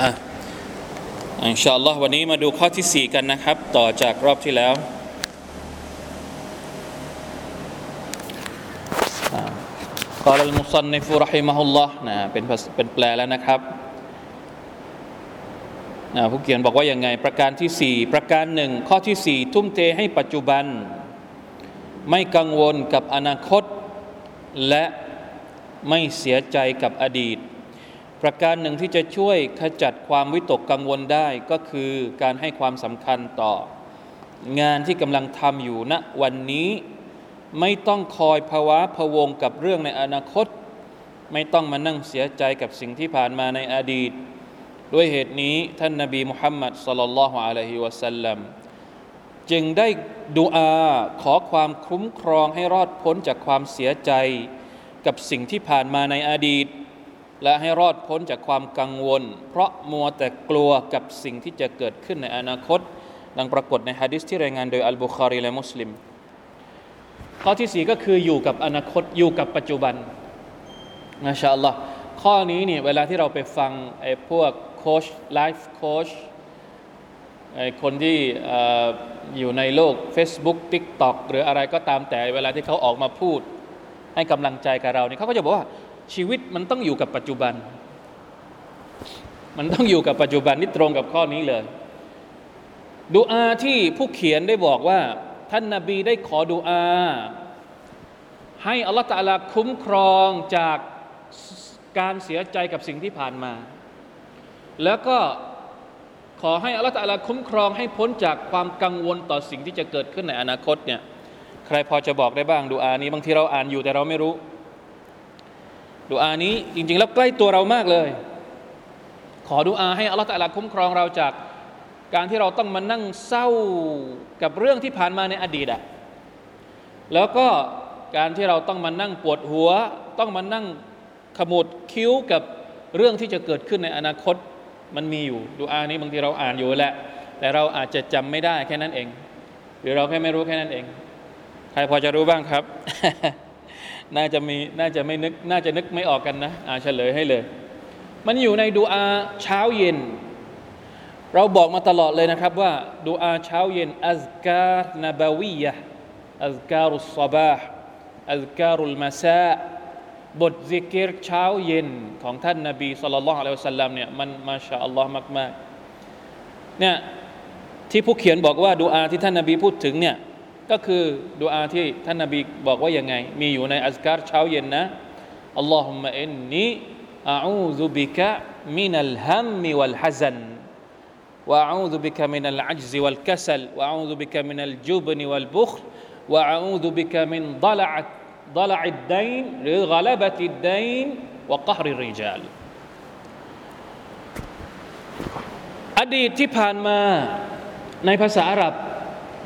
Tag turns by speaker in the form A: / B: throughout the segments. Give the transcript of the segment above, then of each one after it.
A: อะอินชาอัลลอฮ์วันนี้มาดูข้อที่ 4 กันนะครับ ต่อจากรอบที่แล้วกล่าวมุซันในฟุรฮิมะฮุลลอฮ์นะเป็นเป็นแปลแล้วนะครับนะผู้เขียนบอกว่าอย่างไง ประการที่ 4 ประการหนึ่งข้อที่ 4 ทุ่มเทให้ปัจจุบัน ไม่กังวลกับอนาคต และไม่เสียใจกับอดีต ประการหนึ่งที่จะช่วยขจัดความวิตกกังวลได้ก็คือการให้ความสำคัญต่องานที่กำลังทำอยู่ณนะวันนี้ ไม่ต้องคอยภาวะพะวงกับเรื่องในอนาคต ไม่ต้องมานั่งเสียใจกับสิ่งที่ผ่านมาในอดีต ด้วยเหตุนี้ท่านนบีมุฮัมมัดสลลัลลอฮุอะลัยฮิวะสัลลัมจึงได้ดูอาขอความคุ้มครองให้รอดพ้นจากความเสียใจกับสิ่งที่ผ่านมาในอดีต และให้รอดพ้นจากความกังวล เพราะมัวแต่กลัวกับสิ่งที่จะเกิดขึ้นในอนาคต ดังปรากฏในฮะดิษที่รายงานโดยอัลบุคารีและมุสลิม ข้อที่สี่ก็คืออยู่กับอนาคตอยู่กับปัจจุบันนะชาอัลลอฮ์ข้อนี้เนี่ยเวลาที่เราไปฟังไอ้พวกโค้ชไลฟ์โค้ชไอ้คนที่อยู่ในโลก Facebook TikTok หรืออะไรก็ตามแต่เวลาที่เขาออกมาพูดให้กำลังใจกับเราเนี่ยเขาก็จะบอกว่า ชีวิตมันต้องอยู่กับปัจจุบัน มันต้องอยู่กับปัจจุบันนี่ตรงกับข้อนี้เลย ดูอาที่ผู้เขียนได้บอกว่า ท่านนาบีได้ขอดูอา ให้อัลลอฮฺตาลาคุ้มครองจากการเสียใจกับสิ่งที่ผ่านมา แล้วก็ขอให้อัลลอฮฺตาลาคุ้มครองให้พ้นจากความกังวลต่อสิ่งที่จะเกิดขึ้นในอนาคตเนี่ยใครพอจะบอกได้บ้างดูอานี้บางทีเราอ่านอยู่แต่เราไม่รู้ ดูอานี้จริง ๆ แล้วใกล้ตัวเรามากเลย ขอดูอาให้อัลลอฮฺตะลาคุ้มครองเราจากการที่เราต้องมานั่งเศร้ากับเรื่องที่ผ่านมาในอดีตอะแล้วก็การที่เราต้องมานั่งปวดหัว ต้องมานั่งขมวดคิ้วกับเรื่องที่จะเกิดขึ้นในอนาคตมันมีอยู่ดูอานี้บางทีเราอ่านอยู่แหละแต่เราอาจจะจำไม่ได้แค่นั้นเอง หรือเราแค่ไม่รู้แค่นั้นเอง ใครพอจะรู้บ้างครับ น่าจะมีน่าจะไม่นึกน่าจะนึกไม่ออกกันนะอ่าเฉลยให้เลย มันอยู่ในดูอาเช้าเย็น เราบอกมาตลอดเลยนะครับว่าดูอาเช้าเย็นอัลการนบาวียะอัลการุสซาบาห์อัลการุลมาซาบทซิกรเช้าเย็นของท่านนาบีสุลต่านละอัลสลลัมเนี่ยมันما شاء اللهมากๆเนี่ยที่ผู้เขียนบอกว่าดุอาที่ท่านนบีพูดถึงเนี่ย ก็คือดูอาที่ท่านนาบีบอกว่ายังไง มีอยู่ในอัสการเช้าเย็นนะอัลลอฮุมะอินนีอาอูซุบิกะมินัลฮัมมิวัลฮัซัน وأعوذ بك من العجز والكسل وأعوذ بك من الجبن والبخل وأعوذ بك من ضلع ضلع الدين غلبة الدين وقهر الرجال อดีตที่ผ่านมาในภาษาอาหรับ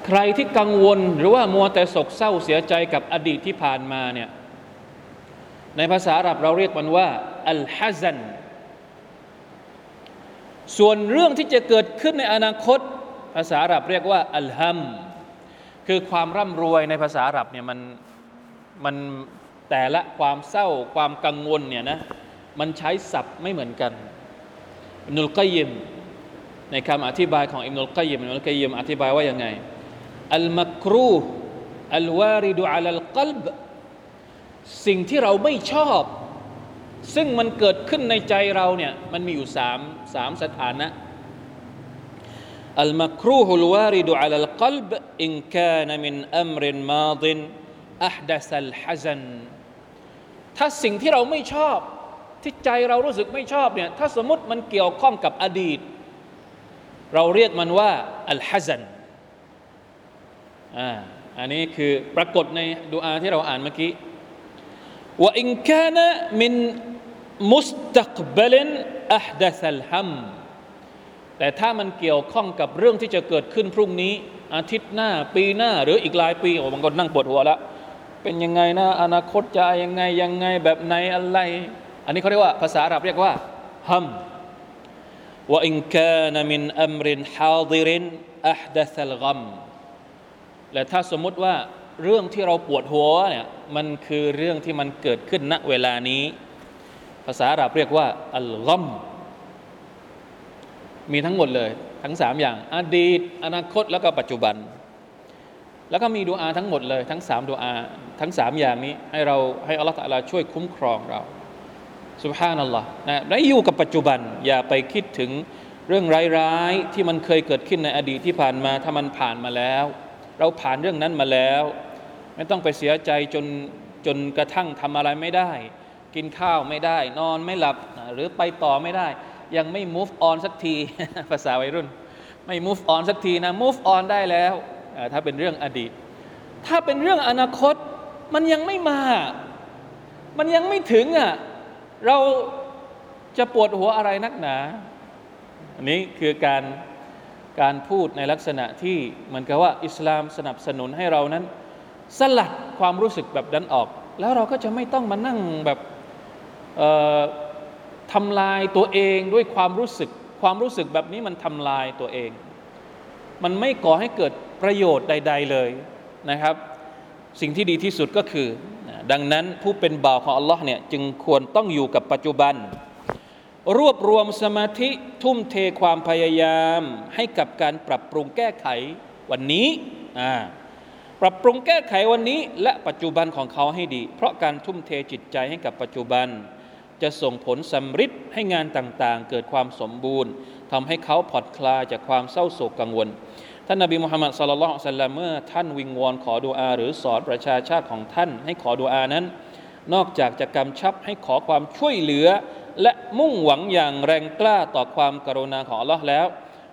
A: ใครที่กังวลหรือว่ามัวแต่โศกเศร้าเสียใจกับอดีตที่ผ่านมาเนี่ยในภาษาอาหรับเราเรียกมันว่าอัลฮัซันส่วนเรื่องที่จะเกิดขึ้นในอนาคต ภาษาอาหรับเรียกว่าอัลฮัมคือความร่ำรวยในภาษาอาหรับเนี่ยมันมันแต่ละความเศร้าความกังวลเนี่ยนะมันใช้ศัพท์ไม่เหมือนกันนุลกัยยิมในคำอธิบายของอิมนุลกัยยิมอิมนุลกัยยิมอธิบายว่ายังไง อัลมักรูอัลวาริดูอัลกลบสิ่งที่เราไม่ชอบ ซึ่งมันเกิดขึ้นในใจเราเนี่ยมันมีอยู่สามสามสถานะอัลมักรูฮุลวาริดูอัลกลบอินกานมินอัมรินมาดินอัฮดัสัลฮะซันถ้าสิ่งที่เราไม่ชอบ ที่ใจเรารู้สึกไม่ชอบเนี่ยถ้าสมมติมันเกี่ยวข้องกับอดีต เราเรียกมันว่าอัลฮะซัน อ่าอันนี้คือปรากฏในดูอาที่เราอ่านเมื่อกี้ว่าอินคานะมินมุสตักบลินอัฮดัสัลฮัมแต่ถ้ามันเกี่ยวข้องกับเรื่องที่จะเกิดขึ้นพรุ่งนี้ อาทิตย์หน้าปีหน้า หรืออีกหลายปีโอ้บางคนนั่งปวดหัวแล้วเป็นยังไงนะอนาคตจะยังไงยังไงแบบไหนอะไร อันนี้เขาเรียกว่าภาษาอาหรับเรียกว่าฮัมว่าอินคานมินอัมรินฮาดิรินอัฮดัสัลกัม และถ้าสมมุติว่าเรื่องที่เราปวดหัวเนี่ยมันคือเรื่องที่มันเกิดขึ้นณเวลานี้ ภาษาอาหรับเรียกว่าอัลกัมมีทั้งหมดเลย ทั้งสามอย่าง อดีต อนาคตแล้วก็ปัจจุบัน แล้วก็มีดูอาทั้งหมดเลย ทั้งสามดูอาทั้งสามอย่างนี้ ให้เราให้อัลลอฮฺตะอาลาช่วยคุ้มครองเราสุบฮานัลลอฮ์นะและอยู่กับปัจจุบัน อย่าไปคิดถึงเรื่องร้ายๆที่มันเคยเกิดขึ้นในอดีตที่ผ่านมาถ้ามันผ่านมาแล้ว เราผ่านเรื่องนั้นมาแล้ว ไม่ต้องไปเสียใจจนจนกระทั่งทำอะไรไม่ได้ กินข้าวไม่ได้ นอนไม่หลับหรือไปต่อไม่ได้ ยังไม่ move on สักที ภาษาวัยรุ่น ไม่ move on สักทีนะ move on ได้แล้ว ถ้าเป็นเรื่องอดีต ถ้าเป็นเรื่องอนาคตมันยังไม่มา มันยังไม่ถึงอะเราจะปวดหัวอะไรนักหนา อันนี้คือการ การพูดในลักษณะที่เหมือนกับว่าอิสลามสนับสนุนให้เรานั้น สลัดความรู้สึกแบบนั้นออก แล้วเราก็จะไม่ต้องมานั่งแบบทำลายตัวเองด้วยความรู้สึก ความรู้สึกแบบนี้มันทำลายตัวเอง มันไม่ก่อให้เกิดประโยชน์ใด ๆเลยนะครับ สิ่งที่ดีที่สุดก็คือ ดังนั้นผู้เป็นบ่าวของอัลลอฮ์เนี่ยจึงควรต้องอยู่กับปัจจุบัน รวบรวมสมาธิทุ่มเทความพยายามให้กับการปรับปรุงแก้ไขวันนี้ปรับปรุงแก้ไขวันนี้และปัจจุบันของเขาให้ดี เพราะการทุ่มเทจิตใจให้กับปัจจุบัน จะส่งผลสำฤทธิ์ให้งานต่างๆ เกิดความสมบูรณ์ทำให้เขาผ่อนคลายจากความเศร้าโศกกังวล ท่านนบีมุฮัมมัดสุลลัลสัลลัมเมื่อท่านวิงวอนขอดุอา หรือสอนประชาชาติของท่านให้ขอดุอานั้น นอกจากจะกำชับให้ขอความช่วยเหลือ และมุ่งหวังอย่างแรงกล้าต่อความกรุณาของอัลลอฮ์แล้ว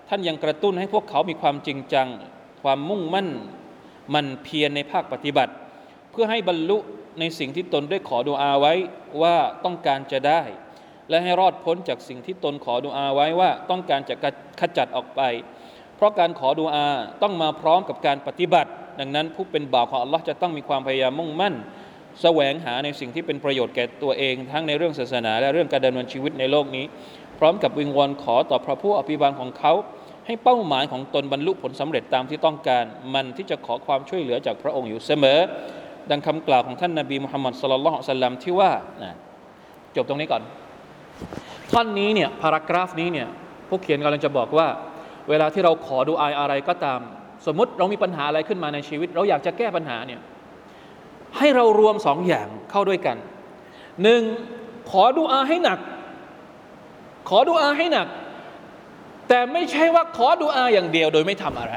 A: ท่านยังกระตุ้นให้พวกเขามีความจริงจัง ความมุ่งมั่น มันเพียรในภาคปฏิบัติ เพื่อให้บรรลุในสิ่งที่ตนได้ขอดุอาไว้ว่าต้องการจะได้ และให้รอดพ้นจากสิ่งที่ตนขอดุอาไว้ว่าต้องการจะขจัดออกไป เพราะการขอดุอาต้องมาพร้อมกับการปฏิบัติ ดังนั้นผู้เป็นบ่าวของอัลลอฮ์จะต้องมีความพยายามมุ่งมั่น แสวงหาในสิ่งที่เป็นประโยชน์แก่ตัวเอง ทั้งในเรื่องศาสนา และเรื่องการดำเนินชีวิตในโลกนี้ พร้อมกับวิงวอนขอต่อพระผู้อภิบาลของเขา ให้เป้าหมายของตนบรรลุผลสำเร็จตามที่ต้องการ มันที่จะขอความช่วยเหลือจากพระองค์อยู่เสมอ ดังคำกล่าวของท่านนาบีมุฮัมมัดสุลลัลสัลลัมที่ว่าจบตรงนี้ก่อน ท่อนนี้เนี่ยพารากราฟนี้เนี่ยผู้เขียนกำลังจะบอกว่า เวลาที่เราขอดูอายอะไรก็ตาม สมมติเรามีปัญหาอะไรขึ้นมาในชีวิต เราอยากจะแก้ปัญหาเนี่ย ให้เรารวมสองอย่างเข้าด้วยกันหนึ่งขอดูอาให้หนัก ขอดูอาให้หนัก แต่ไม่ใช่ว่าขอดูอาอย่างเดียวโดยไม่ทำอะไร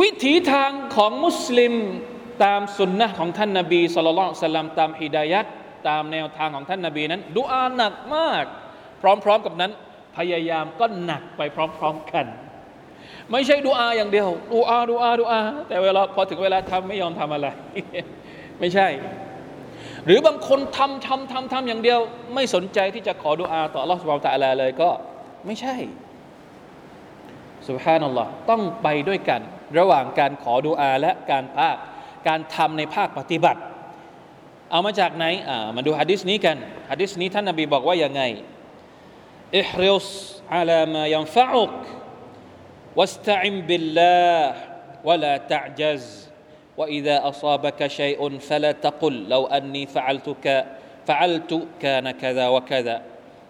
A: วิถีทางของมุสลิมตามสุนนะของท่านนาบีสุลต่านสลัมตามฮิดายัดตามแนวทางของท่านนาบีนั้นดูอาหนักมาก พร้อมๆกับนั้น พยายามก็หนักไปพร้อม ๆ กัน ไม่ใช่ดูอาอย่างเดียวดูอาดูอาดูอา แต่เวลาพอถึงเวลาทำไม่ยอมทำอะไร ไม่ใช่ หรือบางคนทำทำทำทำอย่างเดียว ไม่สนใจที่จะขอดูอาต่ออัลลอฮฺสุบฮานตะลาเลยก็ไม่ใช่สุบฮานัลลอฮ์ต้องไปด้วยกัน ระหว่างการขอดูอาและการภาค การทำในภาคปฏิบัติ เอามาจากไหนอ่ามาดูฮะดิษนี้กันฮะดิษนี้ท่านนบีบอกว่ายังไง احرص على ما ينفعك واستعن بالله ولا تعجز واذا اصابك شيء فلا تقل لو اني فعلتك فعلت كان كذا وكذا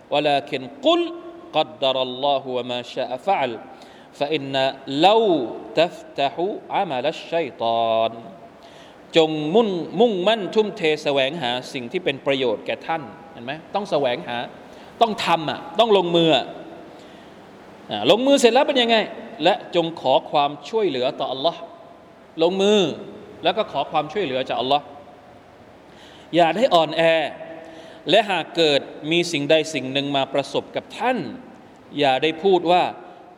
A: ولكن قل قدر الله وما شاء فعل فان لو تفتح عمل الشيطان จงมุ่งมุ่งมั่นทุ่มเทแสวงหาสิ่งที่เป็นประโยชน์แก่ท่านเห็นไหมต้องแสวงหาต้องทำอ่ะต้องลงมือลงมือเสร็จแล้วเป็นยังไง และจงขอความช่วยเหลือต่อ Allah ลงมือแล้วก็ขอความช่วยเหลือจาก Allah อย่าได้อ่อนแอ และหากเกิดมีสิ่งใดสิ่งหนึ่งมาประสบกับท่าน อย่าได้พูดว่า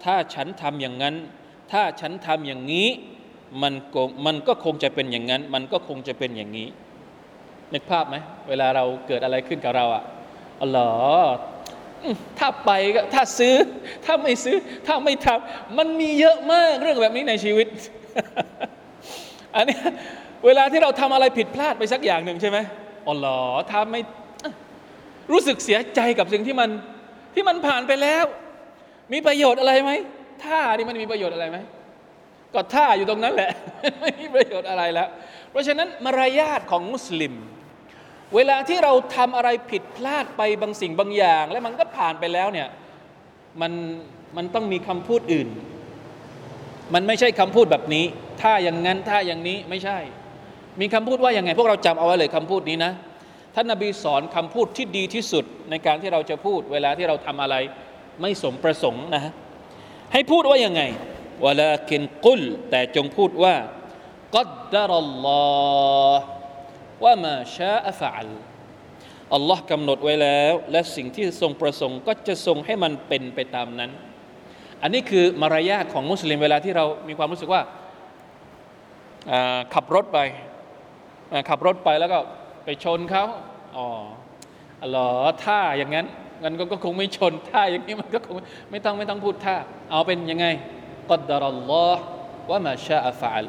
A: ถ้าฉันทำอย่างนั้น ถ้าฉันทำอย่างนี้มันมันก็คงจะเป็นอย่างนั้น มันก็คงจะเป็นอย่างนี้นึกภาพไหมเวลาเราเกิดอะไรขึ้นกับเราอะอ๋อเหรอ ถ้าไปก็ถ้าซื้อ ถ้าไม่ซื้อ ถ้าไม่ทำมันมีเยอะมากเรื่องแบบนี้ในชีวิต อันนี้เวลาที่เราทำอะไรผิดพลาดไปสักอย่างหนึ่งใช่ไหมอ๋อหรอถ้าไม่รู้สึกเสียใจกับสิ่งที่มันที่มันผ่านไปแล้ว มีประโยชน์อะไรไหมท่านี่มันมีประโยชน์อะไรไหมก็ท่าอยู่ตรงนั้นแหละ ไม่มีประโยชน์อะไรแล้ว เพราะฉะนั้นมารยาทของมุสลิม เวลาที่เราทำอะไรผิดพลาดไปบางสิ่งบางอย่าง แล้วมันก็ผ่านไปแล้วเนี่ยมันมันต้องมีคำพูดอื่น มันไม่ใช่คำพูดแบบนี้ ถ้าอย่างนั้นถ้าอย่างนี้ไม่ใช่ มีคำพูดว่าอย่างไง พวกเราจำเอาไว้เลยคำพูดนี้นะท่านนาบีสอนคำพูดที่ดีที่สุดในการที่เราจะพูด เวลาที่เราทำอะไรไม่สมประสงค์นะให้พูดว่ายังไงวลากินกุลแต่จงพูดว่ากัดดารัลลอฮ์ ว่ามาชาอัฟอัลอัลลอฮ์กำหนดไว้แล้ว และสิ่งที่ทรงประสงค์ก็จะทรงให้มันเป็นไปตามนั้น อันนี้คือมารยาทของมุสลิมเวลาที่เรามีความรู้สึกว่าขับรถไปขับรถไปแล้วก็ไปชนเขาอ๋อหรอถ้าอย่างนั้นงั้นก็คงไม่ชนท่าอย่างนี้มันก็คงไม่ต้องไม่ต้องพูดท่า เอาเป็นยังไงกัดดารัลลอฮ์ว่ามาชาอัฟอัล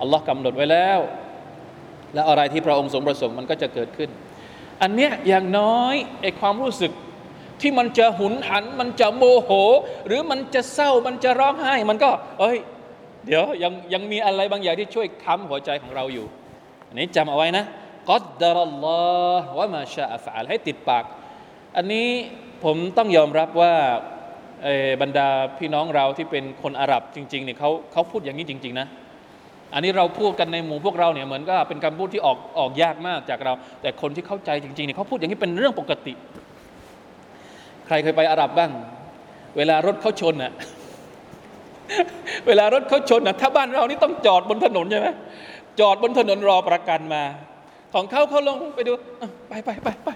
A: อัลลอฮ์กำหนดไว้แล้ว และอะไรที่พระองค์ทรงประสงค์มันก็จะเกิดขึ้น อันเนี้ยอย่างน้อยไอความรู้สึกที่มันจะหุนหัน มันจะโมโห หรือมันจะเศร้ามันจะร้องไห้ มันก็ เอ้ย เดี๋ยวยังยังมีอะไรบางอย่างที่ช่วยค้ำหัวใจของเราอยู่ อันนี้จำเอาไว้นะกัดดารัลลอฮ์ว่ามาชาอัฟอัลให้ติดปาก อันนี้ผมต้องยอมรับว่าบรรดาพี่น้องเราที่เป็นคนอาหรับจริงๆเนี่ยเขาเขาพูดอย่างนี้จริง ๆ นะ อันนี้เราพูดกันในหมู่พวกเราเนี่ยเหมือนก็เป็นคำพูดที่ออกออกยากมากจากเรา แต่คนที่เข้าใจจริงๆเนี่ยเขาพูดอย่างนี้เป็นเรื่องปกติ ใครเคยไปอาหรับบ้าง เวลารถเขาชนอะเวลารถเขาชนอะถ้าบ้านเรานี่ต้องจอดบนถนนใช่ไหมจอดบนถนนรอประกันมา ของเขาเขาลงไปดูไปไปไปไป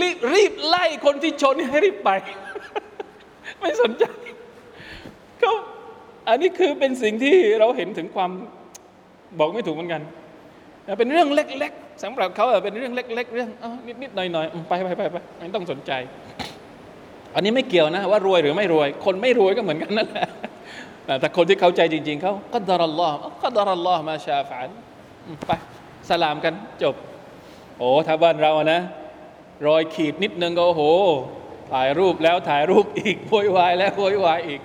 A: รีบรีบไล่คนที่ชนให้รีบไป ไม่สนใจเขาอันนี้คือเป็นสิ่งที่เราเห็นถึงความ บอกไม่ถูกเหมือนกัน เป็นเรื่องเล็กๆสำหรับเขาเป็นเรื่องเล็ก ๆ เรื่องนิดๆหน่อยๆไปไปไปไปไม่ต้องสนใจ อันนี้ไม่เกี่ยวนะว่ารวยหรือไม่รวย คนไม่รวยก็เหมือนกันนั่นแหละแต่คนที่เข้าใจจริง ๆเขาก็ดารัลลอฮ์ก็ดารัลลอฮ์มาชาฝันไปสลามกันจบ โอ้ถ้าบ้านเรานะรอยขีดนิดนึงก็โอ้โหถ่ายรูปแล้วถ่ายรูปอีกโวยวายแล้วโวยวายอีก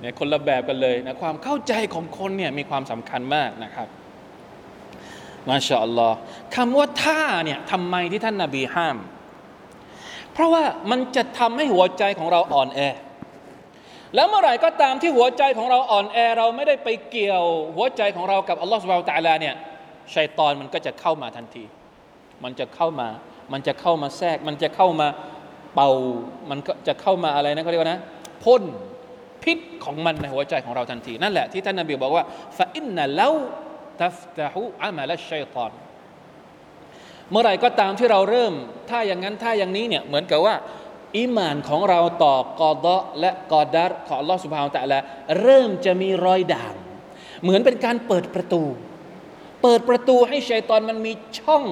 A: เนี่ยคนละแบบกันเลยนะความเข้าใจของคนเนี่ยมีความสำคัญมากนะครับมาชาอัลลอฮ์คำว่าท่าเนี่ยทำไมที่ท่านนาบีห้าม เพราะว่ามันจะทำให้หัวใจของเราอ่อนแอ แล้วเมื่อไหร่ก็ตามที่หัวใจของเราอ่อนแอ เราไม่ได้ไปเกี่ยวหัวใจของเรากับอัลลอฮฺสุบไบร์ตะลาเนี่ยชัยตอนมันก็จะเข้ามาทันที มันจะเข้ามา มันจะเข้ามาแทรก มันจะเข้ามาเป่า มันก็จะเข้ามาอะไรนะเขาเรียกว่านะพ่น พิษของมันในหัวใจของเราทันที นั่นแหละที่ท่านนบีบอกว่าฟาอินนะเลาตัฟตะฮูอามาละชัยตอนเมื่อไรก็ตามที่เราเริ่ม ถ้าอย่างนั้นถ้าอย่างนี้เนี่ยเหมือนกับว่าอิมานของเราต่อกอดะและกอดัรของลอสุภาตะละเริ่มจะมีรอยด่าง เหมือนเป็นการเปิดประตู เปิดประตูให้ชัยตอนมันมีช่อง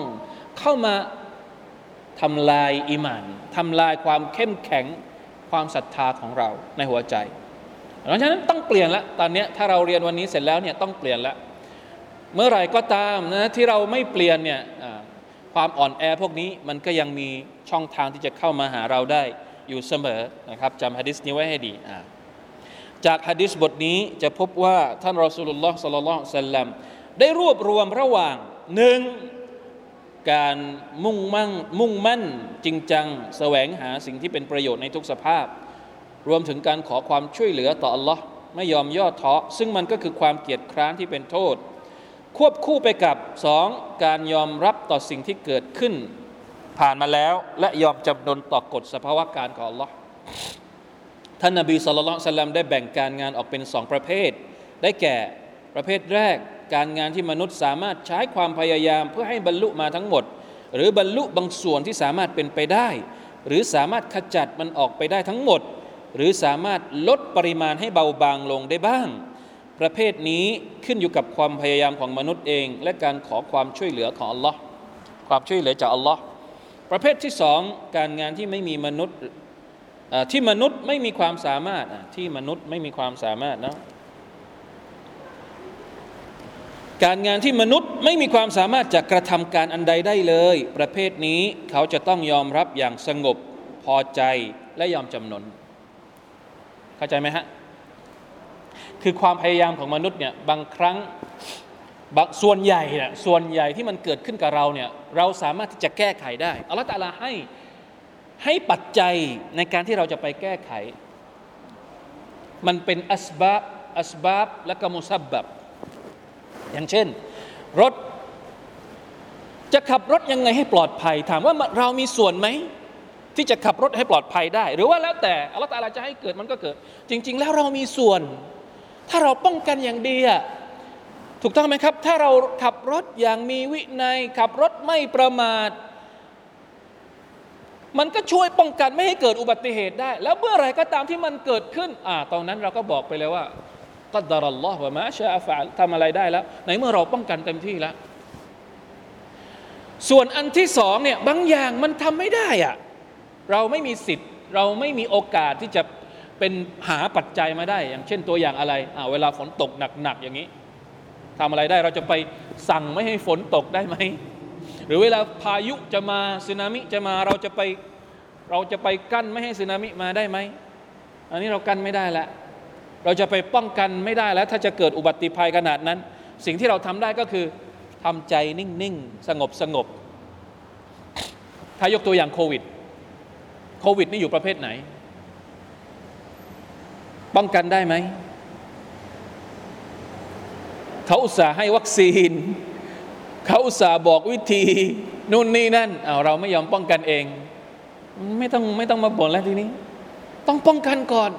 A: เข้ามาทำลายอิมานทำลายความเข้มแข็งความศรัทธาของเราในหัวใจ เพราะฉะนั้นต้องเปลี่ยนละตอนนี้ถ้าเราเรียนวันนี้เสร็จแล้วเนี่ยต้องเปลี่ยนละเมื่อไหร่ก็ตามนะที่เราไม่เปลี่ยนเนี่ยความอ่อนแอพวกนี้มันก็ยังมีช่องทางที่จะเข้ามาหาเราได้อยู่เสมอนะครับจำฮะดิษนี้ไว้ให้ดีจากฮะดิษบทนี้จะพบว่าท่านรอสูลุลลอฮ์สัลลัลลอฮุซัลลัมได้รวบรวมระหว่างหนึ่งการมุ่งมั่งมุ่งมั่นจริงจัง แสวงหาสิ่งที่เป็นประโยชน์ในทุกสภาพ รวมถึงการขอความช่วยเหลือต่อ Allah ไม่ยอมย่อท้อซึ่งมันก็คือความเกียจคร้านที่เป็นโทษ ควบคู่ไปกับสองการยอมรับต่อสิ่งที่เกิดขึ้น ผ่านมาแล้วและยอมจำนนต่อกฎสภาวะการของ Allah ท่านนบีสุลต่านได้แบ่งการงานออกเป็นสองประเภท ได้แก่ประเภทแรกการงานที่มนุษย์สามารถใช้ความพยายามเพื่อให้บรรลุมาทั้งหมด หรือบรรลุบางส่วนที่สามารถเป็นไปได้ หรือสามารถขจัดมันออกไปได้ทั้งหมด หรือสามารถลดปริมาณให้เบาบางลงได้บ้าง ประเภทนี้ขึ้นอยู่กับความพยายามของมนุษย์เอง และการขอความช่วยเหลือของอัลลอฮ์ความช่วยเหลือจากอัลลอฮ์ประเภทที่สองการงานที่ไม่มีมนุษย์ที่มนุษย์ไม่มีความสามารถที่มนุษย์ไม่มีความสามารถนะการงานที่มนุษย์ไม่มีความสามารถจะกระทำการอันใดได้เลย ประเภทนี้เขาจะต้องยอมรับอย่างสงบพอใจและยอมจำนน เข้าใจไหมฮะ คือความพยายามของมนุษย์เนี่ยบางครั้งบางส่วนใหญ่เนี่ยส่วนใหญ่ที่มันเกิดขึ้นกับเราเนี่ยเราสามารถที่จะแก้ไขได้อัลลอฮฺตาลาให้ให้ปัจจัยในการที่เราจะไปแก้ไข มันเป็นอัสบาบอัสบาบและก็มุซับบับอย่างเช่น รถจะขับรถยังไงให้ปลอดภัย ถามว่าเรามีส่วนไหม ที่จะขับรถให้ปลอดภัยได้ หรือว่าแล้วแต่อัลลอฮฺตะอาลาจะให้เกิดมันก็เกิด จริง ๆ แล้วเรามีส่วน ถ้าเราป้องกันอย่างดีอะถูกต้องไหมครับ ถ้าเราขับรถอย่างมีวินัย ขับรถไม่ประมาท มันก็ช่วยป้องกันไม่ให้เกิดอุบัติเหตุได้ แล้วเมื่อไรก็ตามที่มันเกิดขึ้น อ่า ตอนนั้นเราก็บอกไปเลยว่าก็ดารัลลอฮ์ว่ามาชาฟะทำอะไรได้แล้วในเมื่อเราป้องกันเต็มที่แล้ว ส่วนอันที่สองเนี่ยบางอย่างมันทำไม่ได้อะ เราไม่มีสิทธิ์ เราไม่มีโอกาสที่จะเป็นหาปัจจัยมาได้ อย่างเช่นตัวอย่างอะไรอ่าเวลาฝนตกหนักๆอย่างนี้ทำอะไรได้เราจะไปสั่งไม่ให้ฝนตกได้ไหม หรือเวลาพายุจะมาสึนามิจะมาเราจะไปเราจะไปกั้นไม่ให้สึนามิมาได้ไหม อันนี้เรากั้นไม่ได้แล้วเราจะไปป้องกันไม่ได้แล้ว ถ้าจะเกิดอุบัติภัยขนาดนั้น สิ่งที่เราทำได้ก็คือทำใจนิ่ง ๆ สงบสงบถ้ายกตัวอย่างโควิด โควิดนี่อยู่ประเภทไหน ป้องกันได้ไหม เขาอุตส่าห์ให้วัคซีน เขาอุตส่าห์บอกวิธี นู่นนี่นั่นเอาเราไม่ยอมป้องกันเอง ไม่ต้องไม่ต้องมาบ่นแล้วทีนี้ ต้องป้องกันก่อน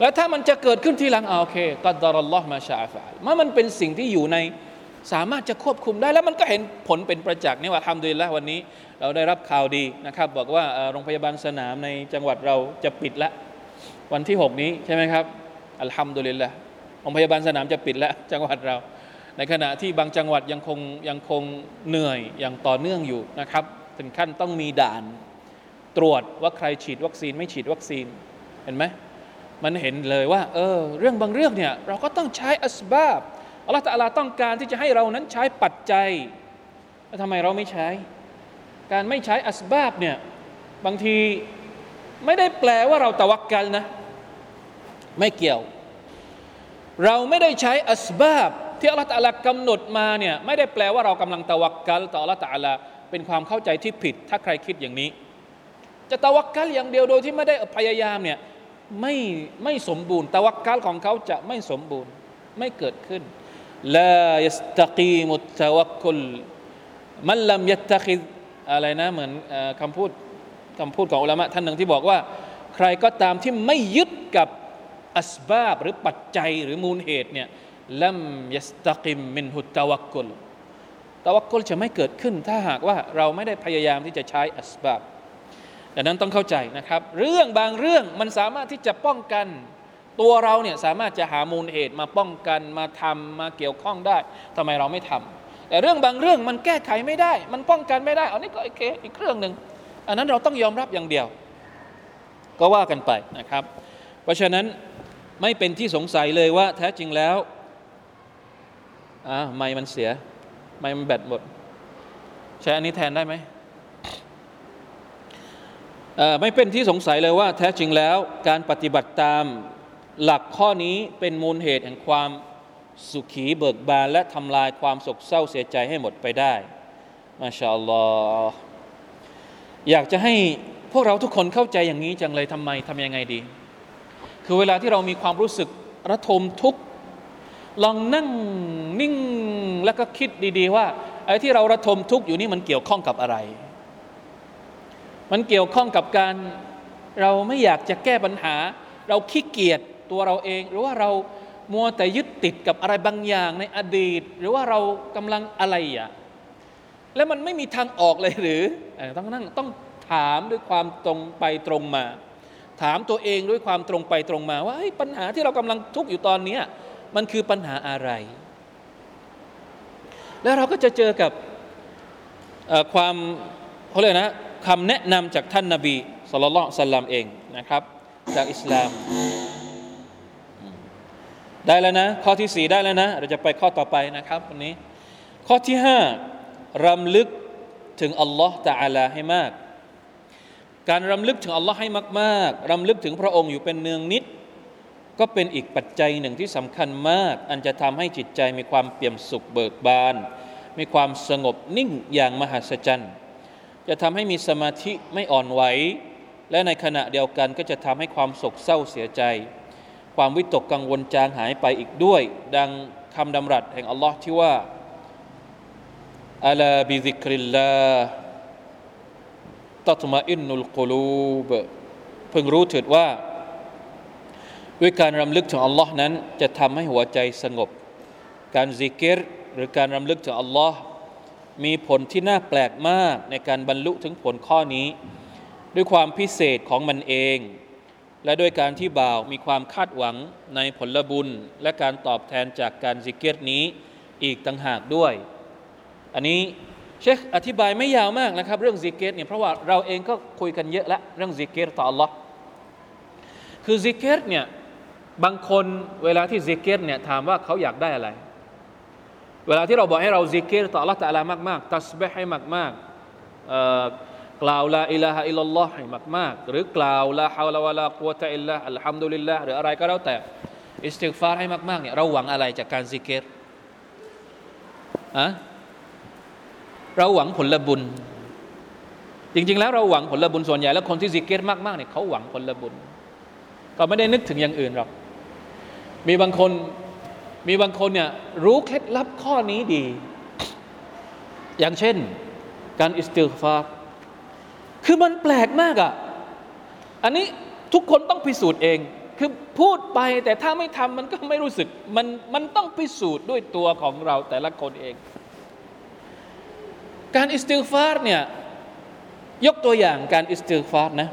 A: แล้วถ้ามันจะเกิดขึ้นทีหลังเอาโอเคก็ดารัลลอฮ์มาชาฟะมันมันเป็นสิ่งที่อยู่ในสามารถจะควบคุมได้แล้วมันก็เห็นผลเป็นประจักษ์นี่ว่าทำดีแล้ววันนี้ เราได้รับข่าวดีนะครับ บอกว่าโรงพยาบาลสนามในจังหวัดเราจะปิดละ วันที่ 6 นี้ใช่ไหมครับอัลฮัมดุลิลละโรงพยาบาลสนามจะปิดแล้วจังหวัดเรา ในขณะที่บางจังหวัดยังคงยังคงเหนื่อยอย่างต่อเนื่องอยู่นะครับ ถึงขั้นต้องมีด่านตรวจว่าใครฉีดวัคซีนไม่ฉีดวัคซีนเห็นไหมมันเห็นเลยว่าเออเรื่องบางเรื่องเนี่ยเราก็ต้องใช้อัสบาบอัลลอฮฺตะลาต้องการที่จะให้เรานั้นใช้ปัจจัยแล้วทำไมเราไม่ใช้ การไม่ใช้อัสบาบเนี่ยบางทีไม่ได้แปลว่าเราตะวักกันนะ ไม่เกี่ยว เราไม่ได้ใช้อัสบาบที่อัลลอฮฺตะลากำหนดมาเนี่ยไม่ได้แปลว่าเรากำลังตะวักกัลต่ออัลลอฮฺตะลาเป็นความเข้าใจที่ผิด ถ้าใครคิดอย่างนี้ จะตะวักกัลอย่างเดียวโดยที่ไม่ได้พยายามเนี่ยไม่ไม่สมบูรณ์ตะวักกัลของเขาจะไม่สมบูรณ์ไม่เกิดขึ้นลายสตะกีมุตตะวักคุลมันลำยัตตะคิด อะไรนะเหมือนคำพูดคำพูดของอุลามะท่านหนึ่งที่บอกว่า ใครก็ตามที่ไม่ยึดกับอัสบาบหรือปัจจัยหรือมูลเหตุเนี่ยลัมยัสตะกิมมินหุตตะวักกุลตะวักกุลจะไม่เกิดขึ้นถ้าหากว่าเราไม่ได้พยายามที่จะใช้อัสบาบดังนั้นต้องเข้าใจนะครับ เรื่องบางเรื่องมันสามารถที่จะป้องกัน ตัวเราเนี่ยสามารถจะหามูลเหตุมาป้องกันมาทำมาเกี่ยวข้องได้ทำไมเราไม่ทำ แต่เรื่องบางเรื่องมันแก้ไขไม่ได้ มันป้องกันไม่ได้อันนี้ก็โอเคอีกเรื่องหนึ่งอันนั้นเราต้องยอมรับอย่างเดียว ก็ว่ากันไปนะครับ เพราะฉะนั้นไม่เป็นที่สงสัยเลยว่าแท้จริงแล้วอ่าไม่มันเสีย ไม่มันแบตหมด ใช้อันนี้แทนได้ไหมไม่เป็นที่สงสัยเลยว่าแท้จริงแล้วการปฏิบัติตามหลักข้อนี้เป็นมูลเหตุแห่งความ สุขีเบิกบานและทำลายความโศกเศร้าเสียใจให้หมดไปได้มาชาอัลลอฮ์อยากจะให้พวกเราทุกคนเข้าใจอย่างนี้จังเลยทำไมทำยังไงดี คือเวลาที่เรามีความรู้สึกระทมทุกข์ลองนั่งนิ่งแล้วก็คิดดีๆว่าไอ้ที่เราระทมทุกข์อยู่นี่มันเกี่ยวข้องกับอะไร มันเกี่ยวข้องกับการเราไม่อยากจะแก้ปัญหา เราขี้เกียจตัวเราเอง หรือว่าเรา มัวแต่ยึดติดกับอะไรบางอย่างในอดีต หรือว่าเรากำลังอะไรอะแล้วมันไม่มีทางออกเลยหรือต้องนั่งต้องถามด้วยความตรงไปตรงมา ถามตัวเองด้วยความตรงไปตรงมาว่าปัญหาที่เรากำลังทุกข์อยู่ตอนนี้มันคือปัญหาอะไร แล้วเราก็จะเจอกับความเขาเลยกนะคำแนะนำจากท่านนาบีสุลต่านสัลลัมเองนะครับ จากอิสลาม ได้แล้วนะ ข้อที่สี่ได้แล้วนะ เราจะไปข้อต่อไปนะครับวันนี้ ข้อที่ห้ารำลึกถึงอัลลอฮ์ตาอัลาให้มาก การรำลึกถึงอัลลอฮ์ให้มากๆรำลึกถึงพระองค์อยู่เป็นเนืองนิด ก็เป็นอีกปัจจัยหนึ่งที่สำคัญมาก อันจะทำให้จิตใจมีความเปี่ยมสุขเบิกบาน มีความสงบนิ่งอย่างมหัศจรรย์ จะทำให้มีสมาธิไม่อ่อนไหว และในขณะเดียวกันก็จะทำให้ความโศกเศร้าเสียใจ ความวิตกกังวลจางหายไปอีกด้วย ดังคำดำรัสแห่งอัลลอฮ์ที่ว่าอัลาบิซิกริลลาตัตมาอินนุลกุลูบเพิ่งรู้เถิดว่า ด้วยการรำลึกถึงอัลลอฮ์นั้น จะทำให้หัวใจสงบ การซิกเกตหรือการรำลึกถึงอัลลอฮ์มีผลที่น่าแปลกมากในการบรรลุถึงผลข้อนี้ ด้วยความพิเศษของมันเอง และด้วยการที่บ่าวมีความคาดหวังในผลบุญ และการตอบแทนจากการซิเกรนี้อีกต่างหากด้วย อันนี้เชคอธิบายไม่ยาวมากนะครับ เรื่องซิเกรเนี่ยเพราะว่าเราเองก็คุยกันเยอะแล้วเรื่องซิกเกตต่อ Allah คือซิกเกตเนี่ยบางคนเวลาที่ซิเกรเนี่ยถามว่าเขาอยากได้อะไร เวลาที่เราบอกให้เราซิกเกตต่อ Allah แต่ละมากๆ ตัสบให้มากๆ กล่าวلا إله إلا اللهให้มากๆ หรือกล่าวلا حول ولا قوة إلا بالله الحمد للهหรืออะไรก็แล้วแต่ อิสติฆฟารให้มากๆเนี่ยเราหวังอะไรจากการซิเกรอะเราหวังผลบุญ จริง ๆ แล้วเราหวังผลบุญส่วนใหญ่แล้วคนที่ซิเกรมากๆเนี่ยเขาหวังผลบุญ ก็ไม่ได้นึกถึงอย่างอื่นหรอกมีบางคนมีบางคนเนี่ยรู้เคล็ดลับข้อนี้ดี อย่างเช่น การอิสติฆฟาร คือมันแปลกมากอะ่ะ อันนี้ทุกคนต้องพิสูจน์เอง คือพูดไปแต่ถ้าไม่ทำมันก็ไม่รู้สึก มันมันต้องพิสูจน์ด้วยตัวของเราแต่ละคนเอง การอิสติฟาร์เนี่ยยกตัวอย่างการอิสติฟาร์นะ